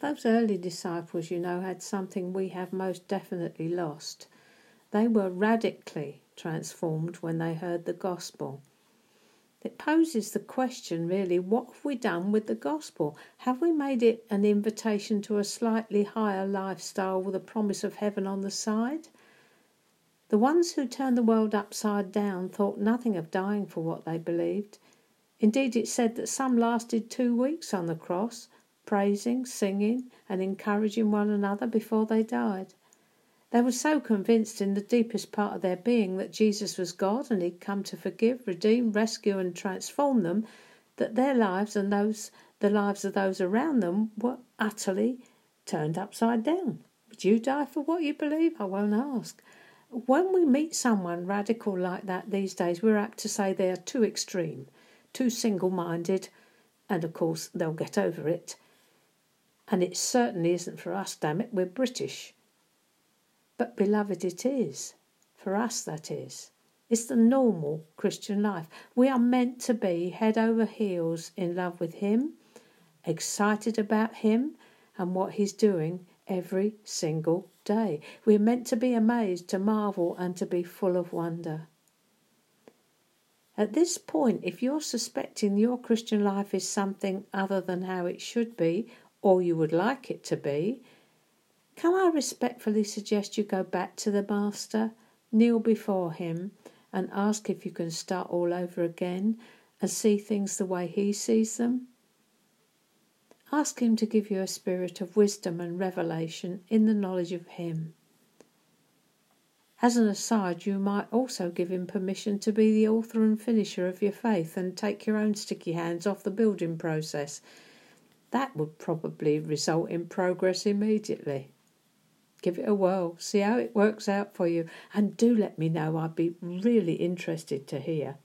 Those early disciples, you know, had something we have most definitely lost. They were radically transformed when they heard the gospel. It poses the question, really, what have we done with the gospel? Have we made it an invitation to a slightly higher lifestyle with a promise of heaven on the side? The ones who turned the world upside down thought nothing of dying for what they believed. Indeed, it said that some lasted two weeks on the cross, praising, singing, and encouraging one another before they died. They were so convinced in the deepest part of their being that Jesus was God and He'd come to forgive, redeem, rescue, and transform them that their lives and those the lives of those around them were utterly turned upside down. Would you die for what you believe? I won't ask. When we meet someone radical like that these days, we're apt to say they are too extreme, too single minded, and of course they'll get over it. And it certainly isn't for us, damn it, we're British. But, beloved, it is. For us, that is. It's the normal Christian life. We are meant to be head over heels in love with Him, excited about Him and what He's doing every single day. We're meant to be amazed, to marvel, and to be full of wonder. At this point, if you're suspecting your Christian life is something other than how it should be, or you would like it to be, can I respectfully suggest you go back to the Master, kneel before him, and ask if you can start all over again and see things the way he sees them? Ask him to give you a spirit of wisdom and revelation in the knowledge of him. As an aside, you might also give him permission to be the author and finisher of your faith and take your own sticky hands off the building process. That would probably result in progress immediately. Give it a whirl, see how it works out for you, and do let me know. I'd be really interested to hear.